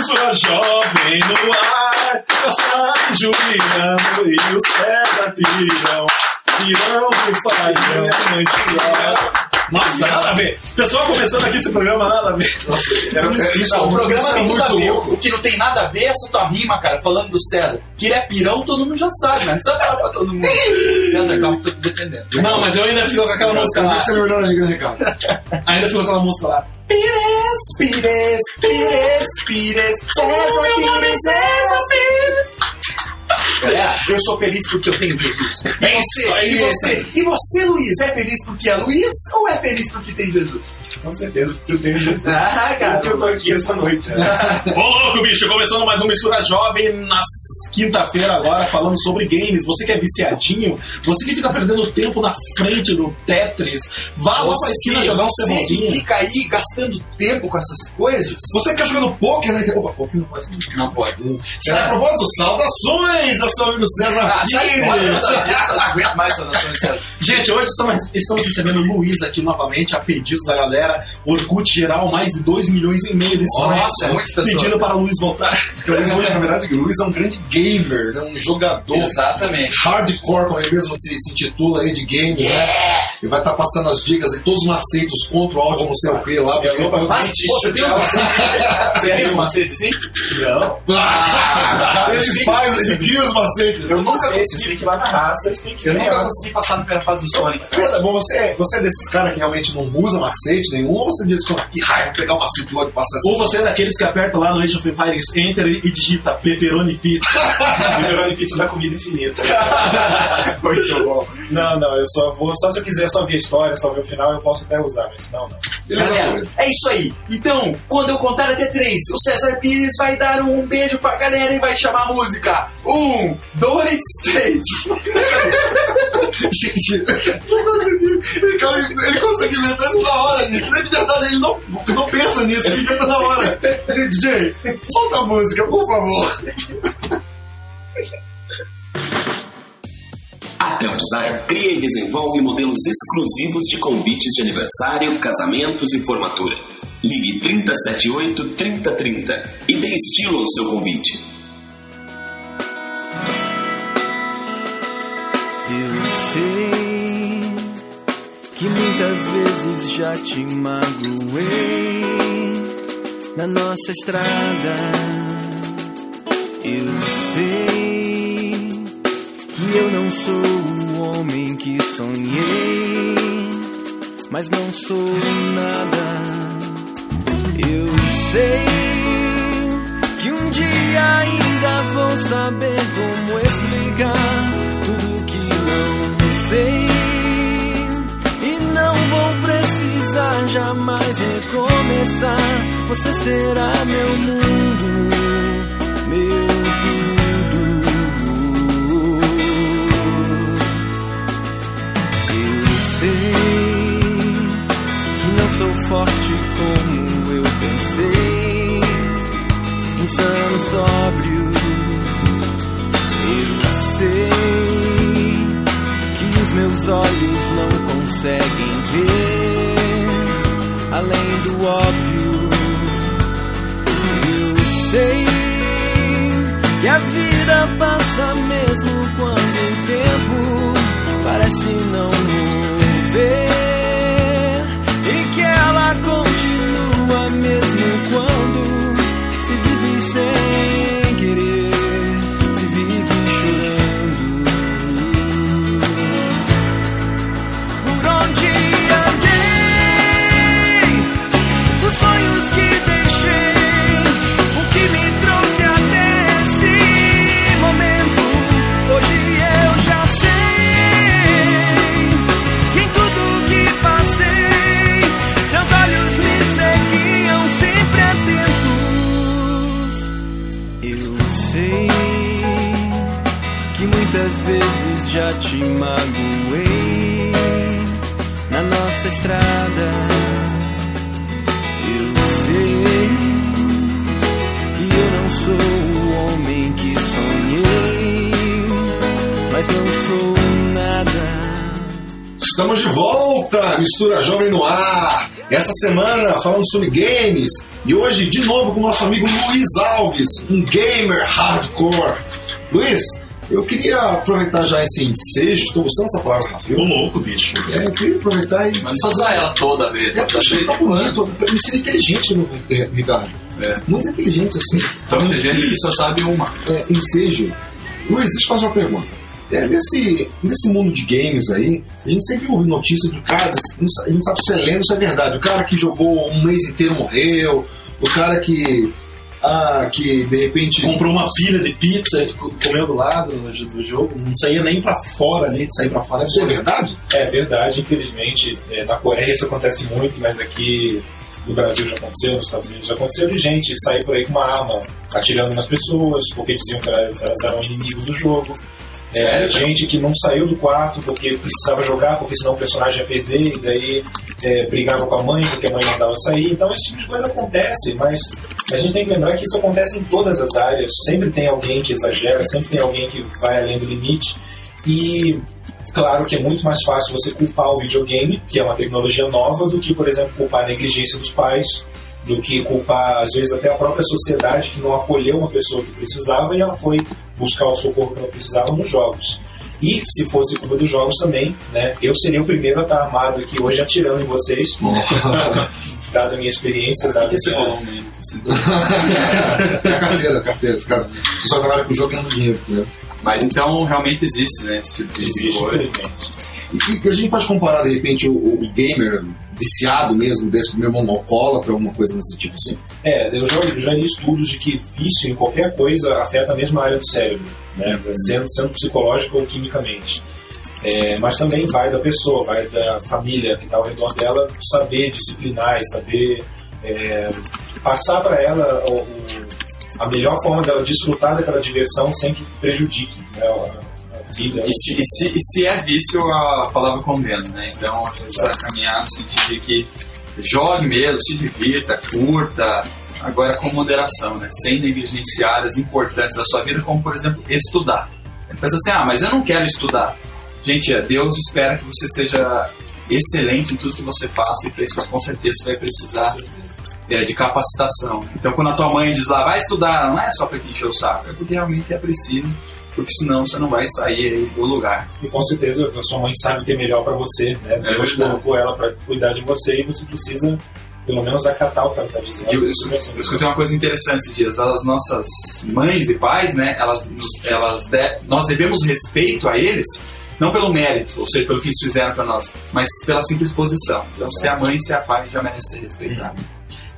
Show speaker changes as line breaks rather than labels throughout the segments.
Mistura jovem no ar, Cassari, Juliano e o César Pirão. Pirão que faz mentira. Nossa, nada a ver. Pessoal começando aqui esse programa, nada a ver.
Era, isso,
Não, o programa tem tudo a
muito
ver. O que não tem nada a ver é essa tua rima, cara, falando do César. Que ele é pirão, todo mundo já sabe, né? Não precisa falar pra todo mundo. César, calma, tô te defendendo.
Não, mas eu ainda fico com aquela música lá.
Esse é meu melhor amigo, né, Ricardo?
Ainda fico com aquela música lá.
Pires, Pires, Pires, Pires, César Pires, César Pires. Galera, eu sou feliz porque eu tenho Jesus. E
É
você,
isso aí,
e você, e você, Luiz, é feliz porque é Luiz ou é feliz porque tem Jesus?
Com certeza, porque eu tenho Jesus.
Ah, cara,
eu tô aqui essa noite. né?
Ô louco, bicho, começando mais um Mistura Jovem nas quinta-feira agora, falando sobre games. Você que é viciadinho, você que fica perdendo tempo na frente do Tetris, vá lá pra esquina jogar um
você que
cebolzinho.
fica aí gastando tempo com essas coisas.
Você que tá jogando poker, né? Opa, poker não pode.
Não pode.
É, a propósito, saudações a seu amigo César
Ah,
Pires.
não aguento mais essa nação, César.
Gente, hoje estamos, estamos recebendo o Luiz aqui novamente, a pedidos da galera. Orkut geral, mais de 2 milhões e meio de
Nossa,
inscritos.
muitas pessoas.
Pedindo para o Luiz voltar.
Porque o Luiz hoje, na verdade, o Luiz é um grande gamer, né? um jogador.
Exatamente.
Hardcore, como ele mesmo se, se intitula aí de games, né? E vai estar passando as dicas e todos os macetes, os contra o áudio no seu P lá. porque-
Mas, pô, você tem os macetes? Você tem os macetes, sim?
Não.
Ah, ele faz, ele cria os macetes.
Eu nunca consegui.
Vocês têm que ir lá na raça,
Eu nunca consegui passar na primeira fase do Sonic.
Cara, bom, você, você é desses caras que realmente não usa macete nenhum, ou você diz que vou pegar o macete logo e passar essa.
Ou você é daqueles que aperta lá no Age of Empires Enter e digita Pepperoni Pizza.
Pepperoni pizza da comida infinita.
Muito bom.
Não, não, eu só vou, só se eu quiser só ver a história, só ver o final, eu posso até usar, mas senão não.
Beleza,
Galera, é isso aí. Então, quando eu contar até três, o César Pires vai dar um beijo pra galera e vai chamar a música. Um, dois, três.
Gente, não consegui. Ele, ele consegue inventar isso na hora, gente. De verdade, ele não, não pensa nisso, ele inventa na hora. DJ, solta a música, por favor.
A Tel Design cria e desenvolve modelos exclusivos de convites de aniversário, casamentos e formatura. Ligue 378 3030 e dê estilo ao seu convite.
Que muitas vezes já te magoei na nossa estrada. Eu sei que eu não sou o homem que sonhei, mas não sou nada. Eu sei que um dia ainda vou saber como explicar tudo que não sei. Precisar jamais recomeçar. Você será meu mundo, meu tudo. Eu sei que não sou forte como eu pensei. Insano, sóbrio. Eu sei que os meus olhos não conseguem ver além do óbvio. Eu sei que a vida passa mesmo quando o tempo parece não mover Eu sei que muitas vezes já te magoei na nossa estrada. Eu sei que eu não sou o homem que sonhei, mas não sou nada.
Estamos de volta, Mistura Jovem no ar. Essa semana falando sobre games e hoje de novo com o nosso amigo Luiz Alves, um gamer hardcore. Luiz, eu queria aproveitar já esse ensejo, estou gostando dessa palavra,
Tô
Rafael.
louco, bicho.
É, eu queria aproveitar e.
Mas não precisa usar ela toda vez.
É, porque tá bonito, eu me sinto inteligente, no- Ricardo.
É.
Muito inteligente assim.
Tão inteligente que só sabe uma.
é, ensejo. Luiz, deixa eu fazer uma pergunta. É, nesse, nesse mundo de games aí, a gente sempre ouve notícia do cara, não a gente sabe se é lenda ou se é verdade. O cara que jogou um mês inteiro morreu, o cara que. Ah, que de repente.
Comprou uma pilha de pizza e ficou comendo do lado do, do jogo. Não saía nem pra fora ali, de sair pra fora.
Isso é verdade?
É verdade, infelizmente. é, na Coreia isso acontece muito, mas aqui no Brasil já aconteceu, nos Estados Unidos já aconteceu de gente sair por aí com uma arma atirando nas pessoas, porque diziam que elas eram inimigos do jogo. É, gente que não saiu do quarto porque precisava jogar, porque senão o personagem ia perder, e daí é, brigava com a mãe porque a mãe não dava sair. Então esse tipo de coisa acontece, mas a gente tem que lembrar que isso acontece em todas as áreas. Sempre tem alguém que exagera, sempre tem alguém que vai além do limite. E claro que é muito mais fácil você culpar o videogame, que é uma tecnologia nova, do que, por exemplo, culpar a negligência dos pais, do que culpar, às vezes, até a própria sociedade que não acolheu uma pessoa que precisava e ela foi buscar o socorro que ela precisava nos jogos. E se fosse culpa dos jogos também, né, eu seria o primeiro a estar armado aqui hoje atirando em vocês, dada a minha experiência, dada a
Esse
minha...
volume aí. esse-
É a carteira, a carteira. Os caras só trabalham com o jogo ganhando dinheiro. Né?
Mas então realmente existe, né? Esse tipo de
Existe.
E, e a gente pode comparar, de repente, o, o gamer viciado mesmo, desse mesmo alcoólatra, alguma coisa desse tipo assim.
É, eu já, já li estudos de que vício em qualquer coisa afeta a mesma área do cérebro, né? sendo, sendo psicológico ou quimicamente. É, mas também vai da pessoa, vai da família que está ao redor dela saber disciplinar e saber é, passar para ela o- o- a melhor forma dela desfrutar daquela diversão sem que prejudique né.
E se, e, se, e se é vício, a palavra condena, né? Então a gente precisa caminhar no sentido de que jogue mesmo, se divirta, curta, agora com moderação, né? Sem negligenciar áreas importantes da sua vida, como por exemplo, estudar. Ele pensa assim, ah, mas eu não quero estudar. Gente, é, Deus espera que você seja excelente em tudo que você faça e para isso com certeza você vai precisar é, de capacitação. Então quando a tua mãe diz lá, vai estudar, não é só para te encher o saco, é porque realmente é preciso, porque senão você não vai sair do lugar.
E com certeza a sua mãe sabe o que é melhor para você, né? Deus
verdade.
colocou ela para cuidar de você e você precisa pelo menos acatar o que ela está dizendo.
Eu, eu, eu escutei uma coisa interessante esses dias. As nossas mães e pais, né? Elas, elas de- nós devemos respeito a eles, não pelo mérito, ou seja, pelo que eles fizeram para nós, mas pela simples posição. Então, se é a mãe, se é a pai, já merece ser respeitado.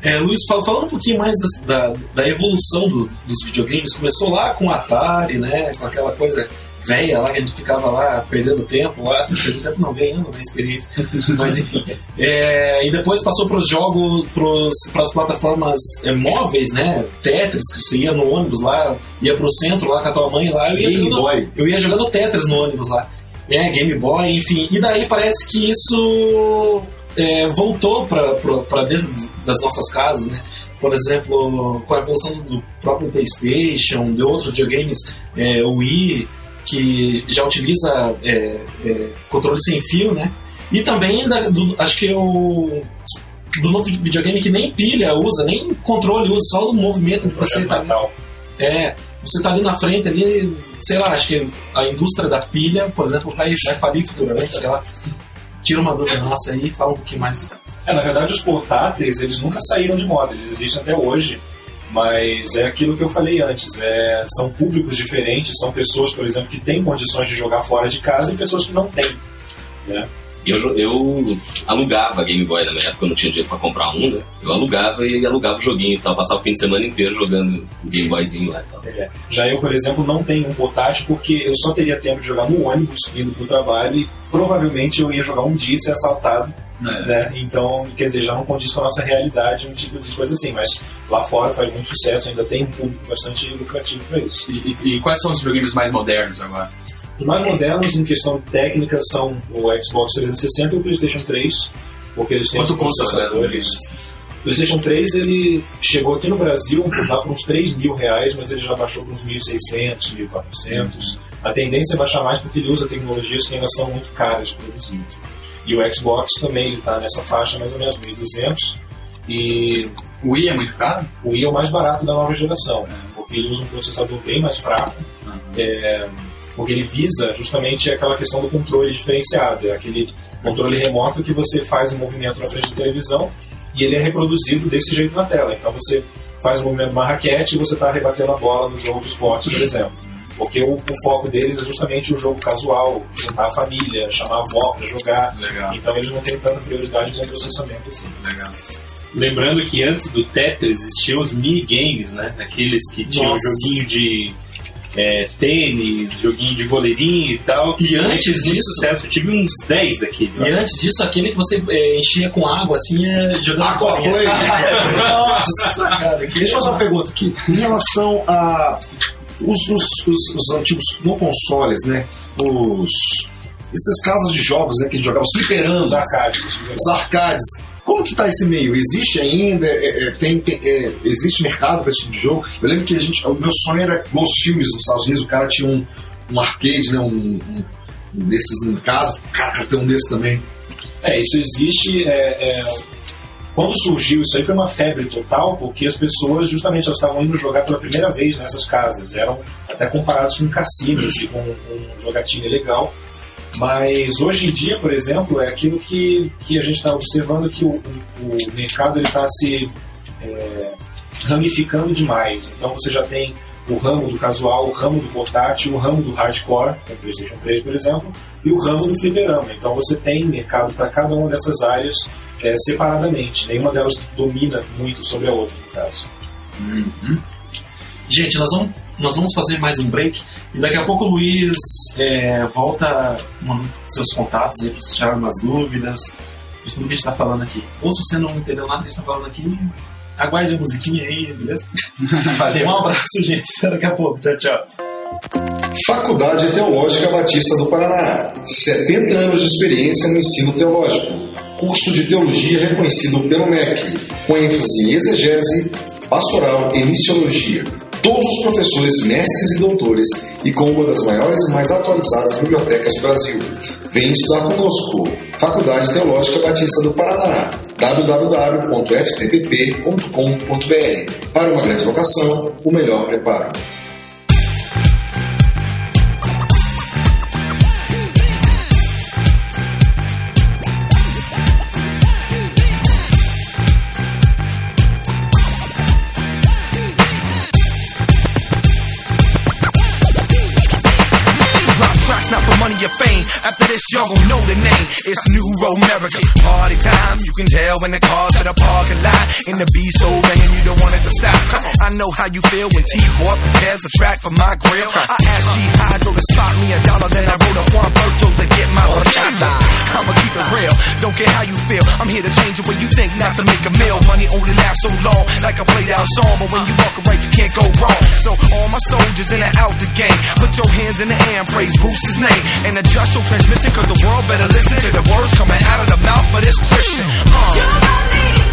É, Luiz, fala- falando um pouquinho mais das- da, da evolução do- dos videogames, começou lá com o Atari, né? Com aquela coisa velha lá que a gente ficava lá perdendo tempo, lá, perdendo tempo não, ganhando né, experiência. Mas enfim. É, e depois passou para os jogos, para as plataformas é, móveis, né? Tetris, que você ia no ônibus lá, ia pro centro lá com a tua mãe lá, eu ia
Game
jogando,
Boy.
eu ia jogando Tetris no ônibus lá. É, Game Boy, enfim. E daí parece que isso é, voltou para dentro das nossas casas, né? Por exemplo, com a evolução do próprio PlayStation, de outros videogames, é, o Wii, que já utiliza é, é, controle sem fio, né? E também, da- do- acho que o do novo videogame que nem pilha usa, nem controle usa, só do movimento que você tá
Natal.
é, você tá ali na frente, ali, sei lá, acho que a indústria da pilha, por exemplo, vai, vai falir futuramente, sei lá. Tira uma dúvida nossa aí e fala um pouquinho mais.
É, na verdade, os portáteis, eles nunca saíram de moda, eles existem até hoje. Mas é aquilo que eu falei antes, é, são públicos diferentes, são pessoas, por exemplo, que têm condições de jogar fora de casa e pessoas que não têm. Né?
Eu, eu alugava Game Boy na minha época, eu não tinha dinheiro pra comprar um, né? Eu alugava e alugava o joguinho e tal. Passava o fim de semana inteiro jogando o Game Boyzinho lá e tal.
É. Já eu, por exemplo, não tenho um portátil porque eu só teria tempo de jogar no ônibus indo pro trabalho e provavelmente eu ia jogar um dia e ser assaltado, né? Então, quer dizer, já não condiz com a nossa realidade, um tipo de coisa assim. Mas lá fora faz muito sucesso, ainda tem um público bastante lucrativo para isso.
E, e- e quais são os videogames mais modernos agora?
Os mais modernos, em questão técnica, são o Xbox 360 e o PlayStation 3, porque eles têm
Quanto custa né?
processadores. O PlayStation 3 ele chegou aqui no Brasil lá por uns 3 mil reais, mas ele já baixou para uns 1.600, 1.400. A tendência é baixar mais porque ele usa tecnologias que ainda são muito caras de produzir. E o Xbox também ele tá nessa faixa mais ou menos 1.200 e
O Wii é muito caro?
o Wii é o mais barato da nova geração, né? Ele usa um processador bem mais fraco, é, porque ele visa justamente aquela questão do controle diferenciado, é aquele controle remoto que você faz um movimento na frente da televisão e ele é reproduzido desse jeito na tela. Então você faz um movimento de uma raquete e você está rebatendo a bola no jogo de esporte, por exemplo. Porque o, o foco deles é justamente o jogo casual, juntar a família, chamar a avó para jogar.
Legal,
Então eles não têm tanta prioridade no processamento assim.
legal.
Lembrando que antes do Tetris existiam os minigames, né? Aqueles que tinham
Nossa.
joguinho de é, tênis, joguinho de goleirinho e tal.
E antes disso-
sucesso. Eu tive uns 10 daquele.
E antes disso, aquele que você é, enchia com água, assim, é, jogando
Aquaplay.
bolinha. Nossa, cara, que
Deixa eu fazer uma pergunta aqui. Em relação a os, os, os, os antigos no consoles, né? Os essas casas de jogos, né? Que a gente jogava os fliperamas,
Os arcades.
os arcades. Como que tá esse meio? Existe ainda? É, é, tem, tem- é, existe mercado para esse tipo de jogo? Eu lembro que a gente, o meu sonho era Ghost Filmes nos Estados Unidos. O cara tinha um, um arcade, né? Um, um- um desses em casa. Cara, ter um desse também.
É, isso existe. é, é, quando surgiu isso aí foi uma febre total, porque as pessoas justamente elas estavam indo jogar pela primeira vez nessas casas. Eram até comparados com cassinos e com, com jogatina legal. Mas hoje em dia, por exemplo, é aquilo que, que a gente está observando que o, o- mercado está se é, ramificando demais. Então você já tem o ramo do casual, o ramo do portátil, o ramo do hardcore, com o PlayStation 3, por exemplo, e o ramo do fliperama. Então você tem mercado para cada uma dessas áreas é, separadamente. Nenhuma delas domina muito sobre a outra, no caso.
Gente, nós vamos, nós vamos fazer mais um break e daqui a pouco o Luiz é, volta com seus contatos aí para se tirar umas dúvidas de tudo que a gente está falando aqui. Ou se você não entendeu nada que a gente está falando aqui, aguarde a musiquinha aí, beleza? Valeu, um abraço, gente. Até daqui a pouco. Tchau, tchau.
Faculdade Teológica Batista do Paraná. 70 anos de experiência no ensino teológico. Curso de teologia reconhecido pelo MEC, com ênfase em exegese, pastoral e missiologia. Todos os professores, mestres e doutores, e com uma das maiores e mais atualizadas bibliotecas do Brasil. Vem estudar conosco. Faculdade Teológica Batista do Paraná. www.ftpp.com.br Para uma grande vocação, o melhor preparo.
Money or fame. After this, y'all gon' know the name. It's New America. Party time. You can tell when the cars at the parking lot. And the beat so ringing, you don't want it to stop. I know how you feel when T-Boy prepares a track for my grill. I asked G Hydro to spot me a dollar, then I wrote a Juan Berto to get my bachata. I'ma keep it real. Don't care how you feel. I'm here to change the way you think, not to make a meal. Money only lasts so long, like a played out song. But when you walk right, you can't go wrong. So all my soldiers in and out the game, put your hands in the air and praise Bruce's name. And adjust your transmission, cause the world better listen to the words coming out of the mouth of this Christian. Uh.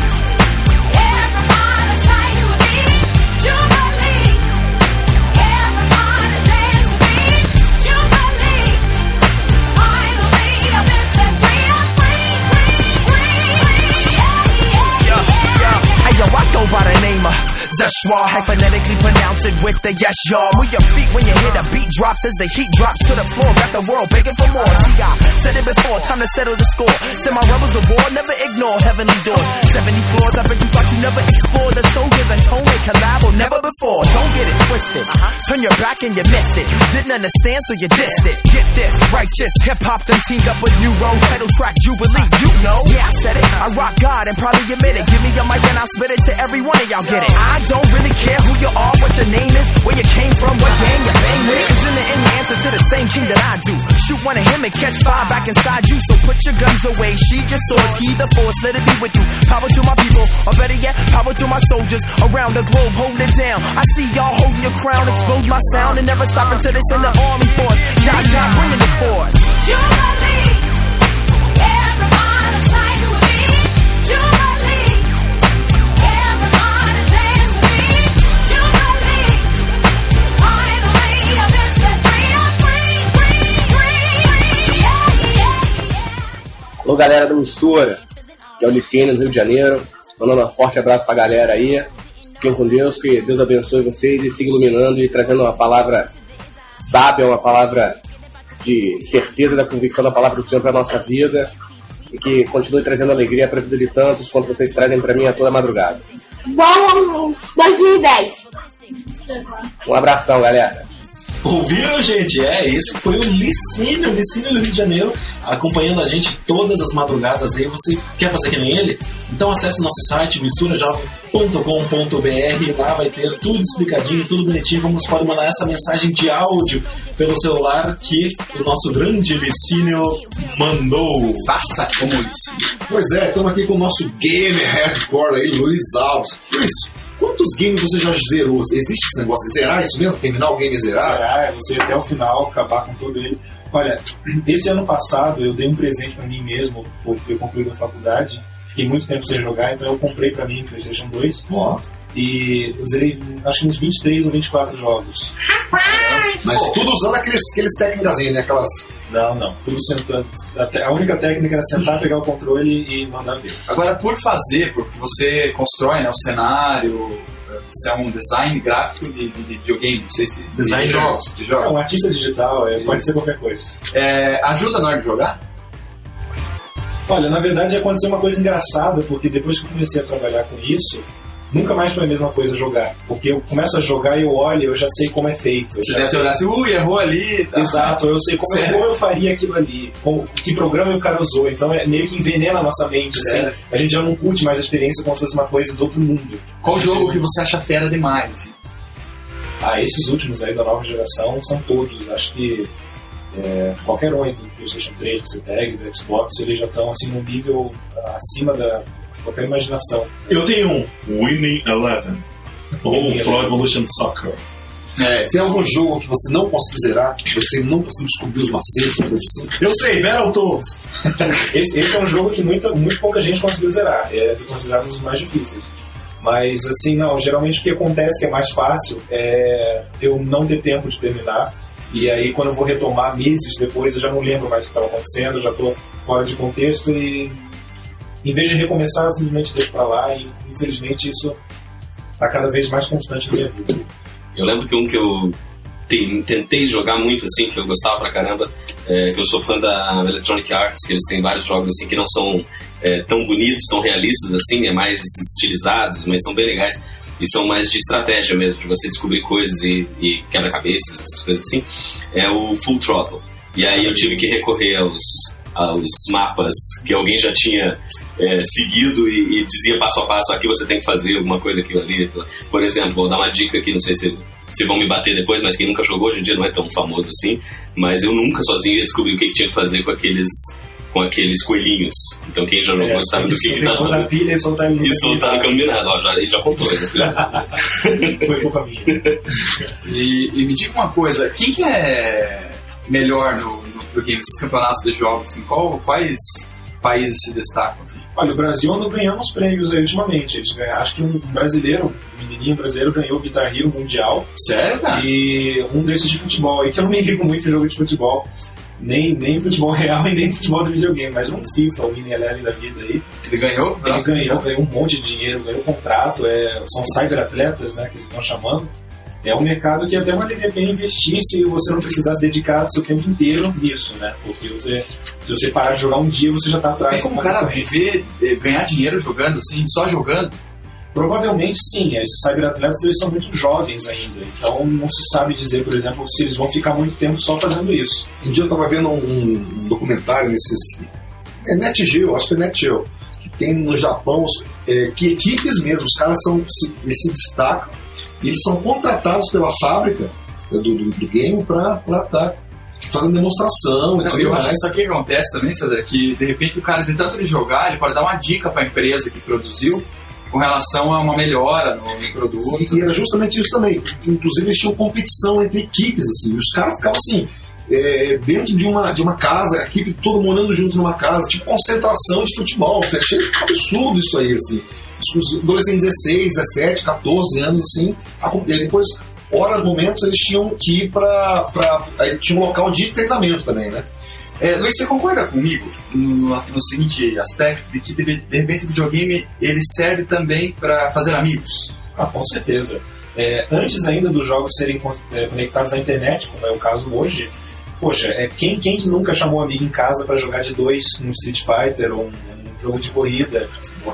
Zeshwar. I phonetically pronounce it with the yes, y'all. Move your feet when you hear the beat drops as the heat drops to the floor. Got the world begging for more. See, I said it before, time to settle the score. Send my rebels to war, never ignore heavenly doors. 70 floors, I bet you thought you never explored. The soldiers and tone they collab or never before. Don't get it twisted. Uh-huh. Turn your back and you missed it. Didn't understand, so you dissed it. Get this, righteous hip hop, then teamed up with new road title track Jubilee. You know, yeah, I said it. I rock God and probably admit it. Give me your mic and I'll spit it to every one of y'all. Get it? I don't really care who you are, what your name is, where you came from, what gang you bang with. Cause in the end, the answer to the same king that I do. Shoot one of him and catch five back inside you. So put your guns away, sheathe your swords, he the force, let it be with you. Power to my people, or better yet, power to my soldiers around the globe, hold it down. I see y'all holding your crown, expose my sound, and never stop until they send the army force. Shot, shot, bringing the force.
Alô galera da Mistura, que é o Licínio, no Rio de Janeiro. Mandando um forte abraço pra galera aí. Fiquem com Deus, que Deus abençoe vocês e siga iluminando e trazendo uma palavra sábia, uma palavra de certeza da convicção da palavra do Senhor para nossa vida e que continue trazendo alegria para a vida de tantos quanto vocês trazem para mim a toda madrugada.
Bom 2010.
Um abração, galera.
Ouviram, gente? É, esse foi o Licínio, Licínio do Rio de Janeiro, acompanhando a gente todas as madrugadas aí. Você quer fazer que nem ele? Então acesse o nosso site, misturajovem.com.br. Lá vai ter tudo explicadinho, tudo bonitinho, como você pode mandar essa mensagem de áudio pelo celular que o nosso grande Licínio mandou.
Faça como Licínio.
Pois é, estamos aqui com o nosso gamer hardcore aí, Luiz Alves. Luiz, quantos games você já zerou? Existe esse negócio de zerar isso mesmo? Terminar o game e zerar?
Será? É você até o final, acabar com todo ele. Olha, esse ano passado eu dei um presente pra mim mesmo, porque eu concluí a faculdade. Fiquei muito tempo sem jogar, então eu comprei pra mim o PlayStation 2.
Ó.
E eu zerei acho que uns 23 ou 24 jogos.
Mas tudo usando aqueles, aqueles técnicas, né? Aquelas.
Não, não. Tudo sentando. Até- A única técnica era sentar, pegar o controle e mandar ver.
Agora, por fazer, porque você constrói né, o cenário, você é um design gráfico de, de, de videogame, não sei se.
Design
de jogos. De
É
jogos.
um artista digital, é, pode ser qualquer coisa.
É, ajuda na hora de jogar?
Olha, na verdade aconteceu uma coisa engraçada, porque depois que eu comecei a trabalhar com isso, nunca mais foi a mesma coisa jogar. Porque eu começo a jogar e eu olho, eu já sei como é feito.
Você
já
deve
sei-
olhar assim, ui, errou ali. tá.
Exato, eu sei como, como eu faria aquilo ali, como- que programa o cara usou, então é meio que envenena a nossa mente.
Sério?
A gente já não curte mais a experiência como se fosse uma coisa do outro mundo.
Qual jogo que você acha fera demais? assim?
Ah, esses últimos aí da nova geração são todos, acho que é, qualquer um do PlayStation 3 que você pegue, do Xbox, eles já estão assim num nível acima da de qualquer imaginação.
Eu tenho um Winning Eleven. Ou Pro. Evolution Soccer.
É,
Se é algum jogo que você não conseguiu zerar, você não conseguiu descobrir os macetes, coisa assim.
Eu sei, Battletoads.
Esse, esse é um jogo que muita, muito pouca gente conseguiu zerar, é considerado um dos mais difíceis. Mas assim, não, geralmente o que acontece que é mais fácil é eu não ter tempo de terminar. E aí quando eu vou retomar meses depois, eu já não lembro mais o que estava acontecendo, já estou fora de contexto e em vez de recomeçar, eu simplesmente deixo pra lá e infelizmente isso está cada vez mais constante na minha vida.
Eu lembro que um que eu te- tentei jogar muito, assim, que eu gostava pra caramba, é, que eu sou fã da Electronic Arts, que eles têm vários jogos, assim, que não são é, tão bonitos, tão realistas, assim, é mais estilizados, mas são bem legais. E são mais de estratégia mesmo, de você descobrir coisas e, e quebra-cabeças, essas coisas assim. É o Full Throttle. E aí eu tive que recorrer aos, aos mapas que alguém já tinha é, seguido e, e dizia passo a passo, aqui você tem que fazer alguma coisa, aquilo ali. Por exemplo, vou dar uma dica aqui, não sei se, se vão me bater depois, mas quem nunca jogou hoje em dia não é tão famoso assim. Mas eu nunca sozinho ia descobrir o que, que tinha que fazer com aqueles, com aqueles coelhinhos. Então quem já jogou sabe do que, que tá
na pilha e soltar ele no
E soltar no combinado, ó, já, ele já contou. né?
Foi culpa minha.
E, e me diga uma coisa, quem que é melhor no, no videogame, nesses campeonatos de jogos? Assim, qual, quais países se destacam?
Olha, o Brasil andou ganhando uns prêmios aí ultimamente. Acho que um brasileiro, um menininho brasileiro ganhou o Guitar Hero Mundial.
Sério, cara?
E um desses de futebol aí, que eu não me ligo muito em jogo de futebol. Nem, nem futebol real e nem futebol de videogame, mas um FIFA, o Mini Eleven da vida aí.
Ele ganhou?
Ele ganhou, ganhou um monte de dinheiro, ganhou contrato, é, são cyberatletas, né, que eles estão chamando. É um mercado que até valeria pena investir se você não precisasse dedicar o seu tempo inteiro nisso, né? Porque você, se você parar de jogar um dia, você já está atrás.
Tem como o cara viver, eh, ganhar dinheiro jogando, assim, só jogando?
Provavelmente sim, esses cyberatletas eles são muito jovens ainda, então não se sabe dizer, por exemplo, se eles vão ficar muito tempo só fazendo isso.
Um dia eu tava vendo um, um documentário nesses. É NetGeo, acho que é NetGeo, que tem no Japão é, que equipes mesmo, os caras são, se, eles se destacam e eles são contratados pela fábrica né, do, do, do game para estar fazendo demonstração. e
Não, eu acho que isso aqui acontece também, César, que de repente o cara, de tanto ele jogar, ele pode dar uma dica para a empresa que produziu com relação a uma melhora no, no produto.
E era justamente isso também. Inclusive, eles tinham competição entre equipes, assim. Os caras ficavam assim, é, dentro de uma, de uma casa, a equipe todo morando junto numa casa, tipo concentração de futebol. Foi achei absurdo isso aí, assim. Os adolescentes 16, 17, 14 anos, assim. E depois, horas, momentos, eles tinham que ir aí tinha um local de treinamento também, né?
É, Luiz, você concorda comigo no, no seguinte aspecto de que de, de repente o videogame ele serve também para fazer amigos?
Ah, com certeza. É, antes ainda dos jogos serem é, conectados à internet, como é o caso hoje, poxa, é, quem, quem que nunca chamou um amigo em casa para jogar de dois num Street Fighter ou um, um jogo de corrida?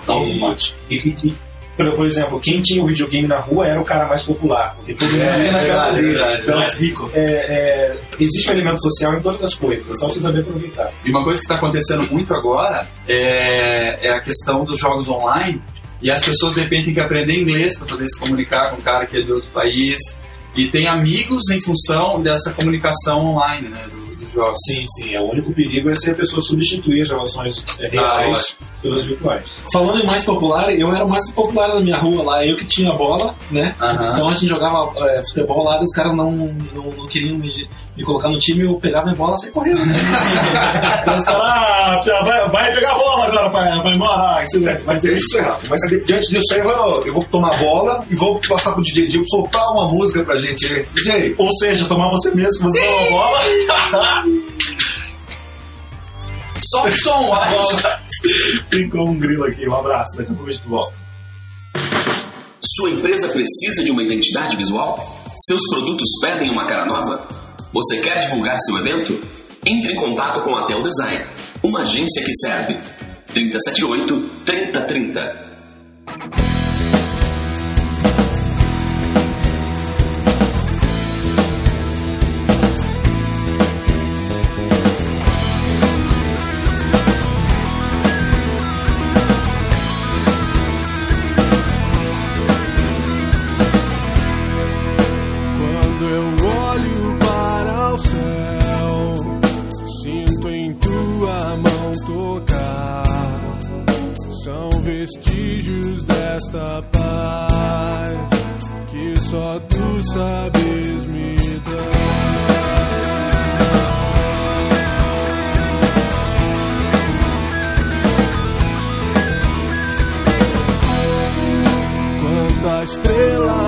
Kombat.
E, e- e, por, exemplo, quem tinha o videogame na rua era o cara mais popular, porque todo mundo
É,
ia na casa
verdade,
dele.
verdade,
então,
mais rico.
é, é, existe um elemento social em todas as coisas, é só você saber aproveitar.
E uma coisa que está acontecendo muito agora é, é a questão dos jogos online e as pessoas de repente têm que aprender inglês para poder se comunicar com um cara que é de outro país e tem amigos em função dessa comunicação online, né, do- dos jogos.
Sim, sim, é, o único perigo é se a pessoa substituir as relações é,
Ah,
virtuais.
Falando em mais popular, eu era o mais popular na minha rua lá, eu que tinha a bola, né?
Aham.
Então a gente jogava é, futebol lá e os caras não, não, não queriam me, me colocar no time, eu pegava minha bola e saia correndo. Né? Os caras, ah, vai, vai pegar a bola agora, pai, vai embora. Ah, isso,
Mas é isso, Rafa. Mas diante disso aí, eu vou, eu vou tomar a bola e vou passar pro DJ Diego soltar uma música pra gente. DJ,
Ou seja, tomar você mesmo, você toma a bola.
Só o som,
A. Ficou um grilo aqui, um abraço, daqui a pouco a gente volta.
Sua empresa precisa de uma identidade visual? Seus produtos pedem uma cara nova? Você quer divulgar seu evento? Entre em contato com a Tel Design, uma agência que serve. 378 3030.
Quando eu olho para o céu, sinto em tua mão tocar. São vestígios desta paz que só tu sabes me dar. Quando a estrela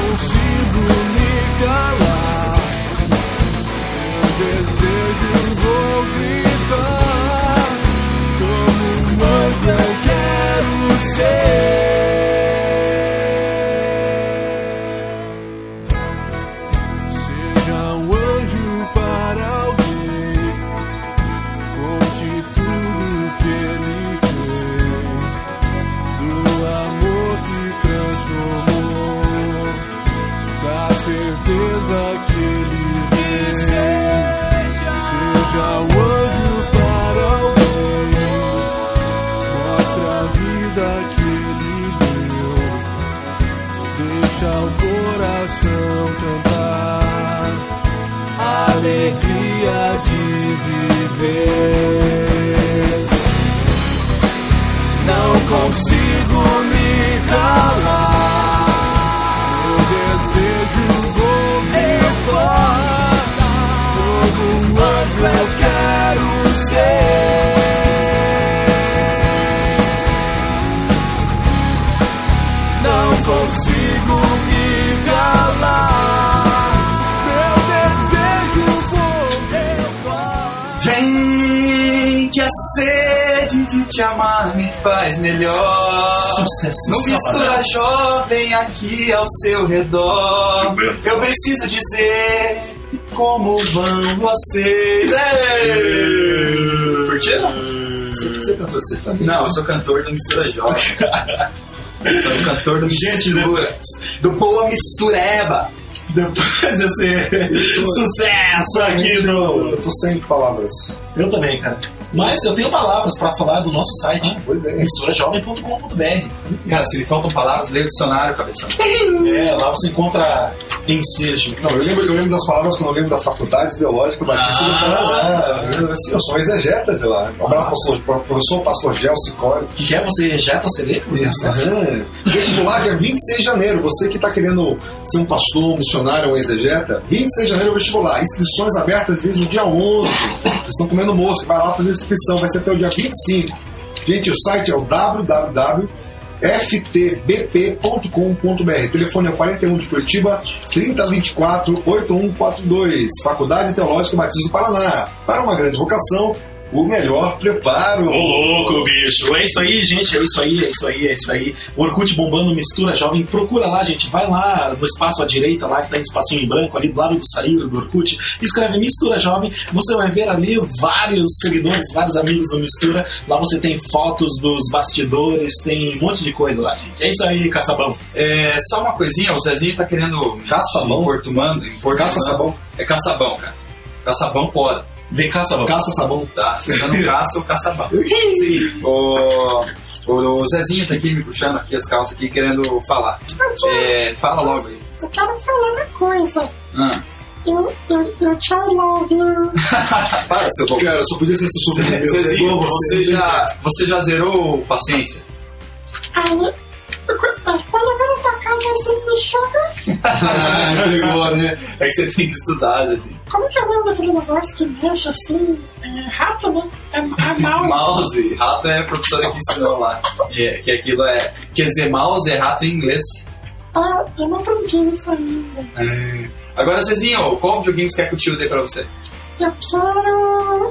consigo me calar. Meu desejo vou gritar. Como um anjo eu quero ser. Consigo me calar. Meu desejo vou. Como um anjo eu quero ser. Não consigo me calar. Meu desejo vou levar.
Vem que a sede de te amar me faz melhor.
Sucesso,
Não mistura jovem aqui ao seu redor. Eu preciso dizer como vão vocês. Ei! Curtiram?
você, você cantou, você tá
Não, eu sou cantor do Mistura Jovem. sou o cantor do
Gente,
Mistura. Do Boa Mistureba.
Depois desse sucesso aqui do.
Eu tô sem palavras.
Eu também, cara. Mas eu tenho palavras pra falar do nosso site, misturajovem.com.br.
Cara, se faltam palavras, lê o dicionário, cabeção.
É, lá você encontra ensejo.
Não, eu lembro, eu lembro das palavras quando eu lembro da Faculdade Ideológica Batista do Paraná. Eu, assim, eu sou exegeta de lá. Um abraço para o professor Pastor Gelsi Core.
O que quer? Você ejeta o CD?
Aham. Vestibular dia 26 de janeiro. Você que está querendo ser um pastor, um missionário, um exegeta, 26 de janeiro é o vestibular. Inscrições abertas desde o dia 11. Vocês estão comendo moça, vai lá fazer inscrição, vai ser até o dia 25. Gente, o site é o www.ftbp.com.br. Telefone é 41 de Curitiba, 3024 8142. Faculdade Teológica Batista do Paraná. Para uma grande vocação, o melhor preparo.
Ô louco, bicho. É isso aí, gente. É isso aí, é isso aí, é isso aí. Orkut bombando, mistura jovem. Procura lá, gente. Vai lá no espaço à direita, lá que tá em espacinho em branco, ali do lado do saído do Orkut. Escreve Mistura Jovem. Você vai ver ali vários seguidores, vários amigos do Mistura. Lá você tem fotos dos bastidores, tem um monte de coisa lá, gente. É isso aí, caçabão.
É, só uma coisinha, o Zezinho tá querendo
Caçabão?
em Porto Mando, em Porto
Caça-sabão?
É caçabão, cara. Caçabão pode.
Vem caçabão.
Caça sabão.
Tá, se você não caça, o caçabão. Sim, o, o Zezinho tá aqui me puxando aqui as calças aqui, querendo falar. É, fala logo aí.
Eu quero falar uma coisa.
Ah,
Eu, eu, eu te love you.
para, seu bobo.
Cara, só podia ser meu.
Zezinho, você já, você já zerou paciência?
Aí, eu- eu- quando eu vou tua casa, você me chama.
Ah, pegou, né?
É que você tem que estudar, Zezinho.
Como que é o nome daquele negócio que mexe assim? É rato, né? É, é mouse.
Mouse, rato é a professora que ensinou lá. É, que aquilo é. Quer dizer, mouse é rato em inglês.
É, eu não aprendi isso ainda.
Agora, Zezinho, qual videogame você quer que o tio dê pra você?
Eu quero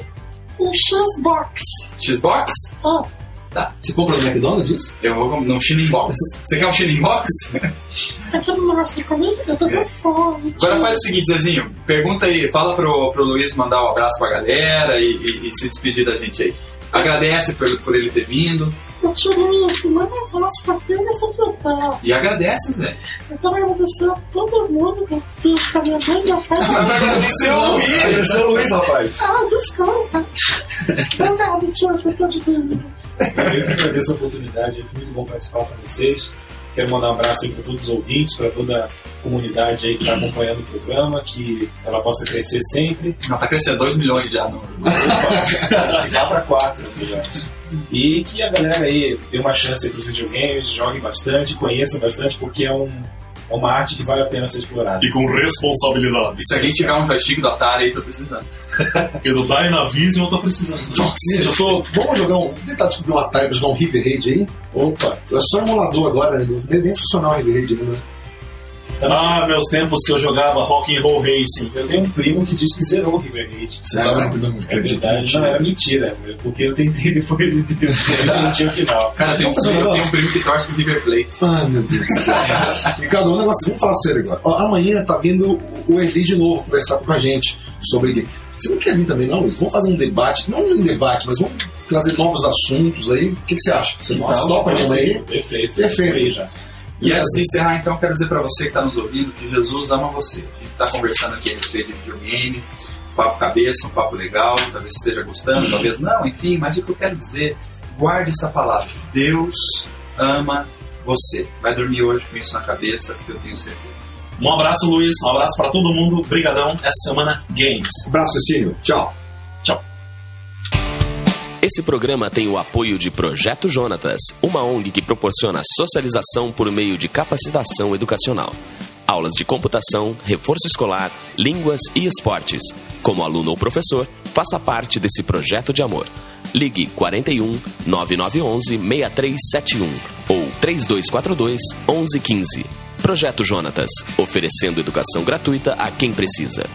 um Xbox.
Xbox?
É,
Você compra no McDonald's isso?
Eu vou no Shining Box. Você quer um Shining Box?
aquele negócio comigo, eu tô com fome.
Agora faz o seguinte, Zezinho. Pergunta aí, fala pro, pro Luiz mandar um abraço pra galera e, e- e se despedir da gente aí. Agradece por, por ele ter vindo.
O tio Luiz, manda um abraço pra todos que quiser.
E agradece, Zé.
Eu quero agradecer a todo mundo que fez com a minha mãe e meu pai.
Agradecer o Luiz.
Agradecer o Luiz, rapaz.
Ah, desculpa. Obrigado, tio, por ter vindo.
Eu que agradeço a oportunidade, é muito bom participar com vocês. Quero mandar um abraço aí para todos os ouvintes, para toda a comunidade aí que está acompanhando o programa, que ela possa crescer sempre.
Não, tá crescendo 2 milhões já.
Opa, ficar para 4 milhões. E que a galera aí dê uma chance para os videogames, jogue bastante, conheça bastante, porque é, um, é uma arte que vale a pena ser explorada.
E com responsabilidade.
E se alguém tiver um joystick do Atari aí, tô precisando.
E do Dynavision eu tô precisando.
Gente, eu tô. Vamos jogar um. Vamos tentar descobrir uma type, jogar um River Raid aí?
Opa!
É só emulador agora, né? Não nem nem funcionar o River Raid, né?
Ah, meus tempos que eu jogava Rock and Roll Racing.
Eu tenho um primo que diz que zerou o River Raid.
Você tá brincando
É verdade, não era mentira, porque eu tentei depois de não tinha final.
Cara, tem um, primo, tem um primo que torce pro River Plate.
Ai, meu Deus. Ricardo, um negócio, vamos falar sério agora. Ó, amanhã tá vindo o Eli de novo conversar com a gente sobre game. Você não quer vir também, não, Luiz? Vamos fazer um debate, não um debate, mas vamos trazer novos assuntos aí. O que, que você acha? Você topa mesmo aí?
Perfeito.
Perfeito.
Aí já.
E antes de encerrar, então, quero dizer pra você que tá nos ouvindo que Jesus ama você. A gente tá conversando aqui a respeito de videogame, papo cabeça, um papo legal, talvez você esteja gostando, talvez não, enfim, mas o que eu quero dizer, guarde essa palavra. Deus ama você. Vai dormir hoje com isso na cabeça, que eu tenho certeza.
Um abraço, Luiz. Um abraço pra todo mundo. Brigadão. Essa semana, Games.
Abraço, Cecílio.
Tchau.
Esse programa tem o apoio de Projeto Jonatas, uma ONG que proporciona socialização por meio de capacitação educacional. Aulas de computação, reforço escolar, línguas e esportes. Como aluno ou professor, faça parte desse projeto de amor. Ligue 41 9911 6371 ou 3242 1115. Projeto Jonatas, oferecendo educação gratuita a quem precisa.